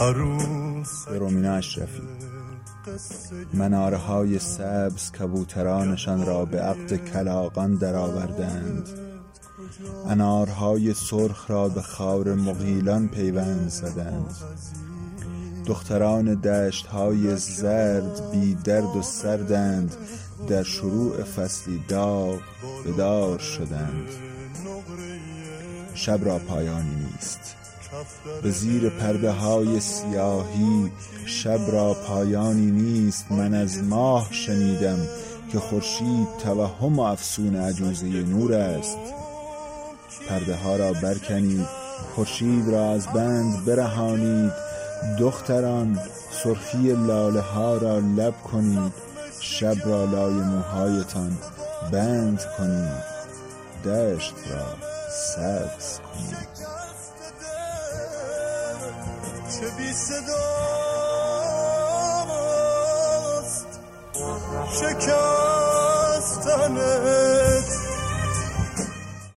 به رومینا اشرفی. مناره های سبز کبوترانشان را به عقد کلاغان درآوردند. انارهای سرخ را به خار مغیلان پیوند زدند. دختران دشت های زرد بی درد و سردند. در شروع فصلی داغ بدار شدند. شب را پایانی نیست. به زیر پرده های سیاهی شب را پایانی نیست. من از ماه شنیدم که خورشید توهم و افسون عجوزه نور است. پرده ها را برکنید خورشید را از بند برهانید. دختران سرخی لاله ها را لب کنید. شب را لای موهایتان بند کنید. دشت را سبز کنید. چه بی صداست شکستن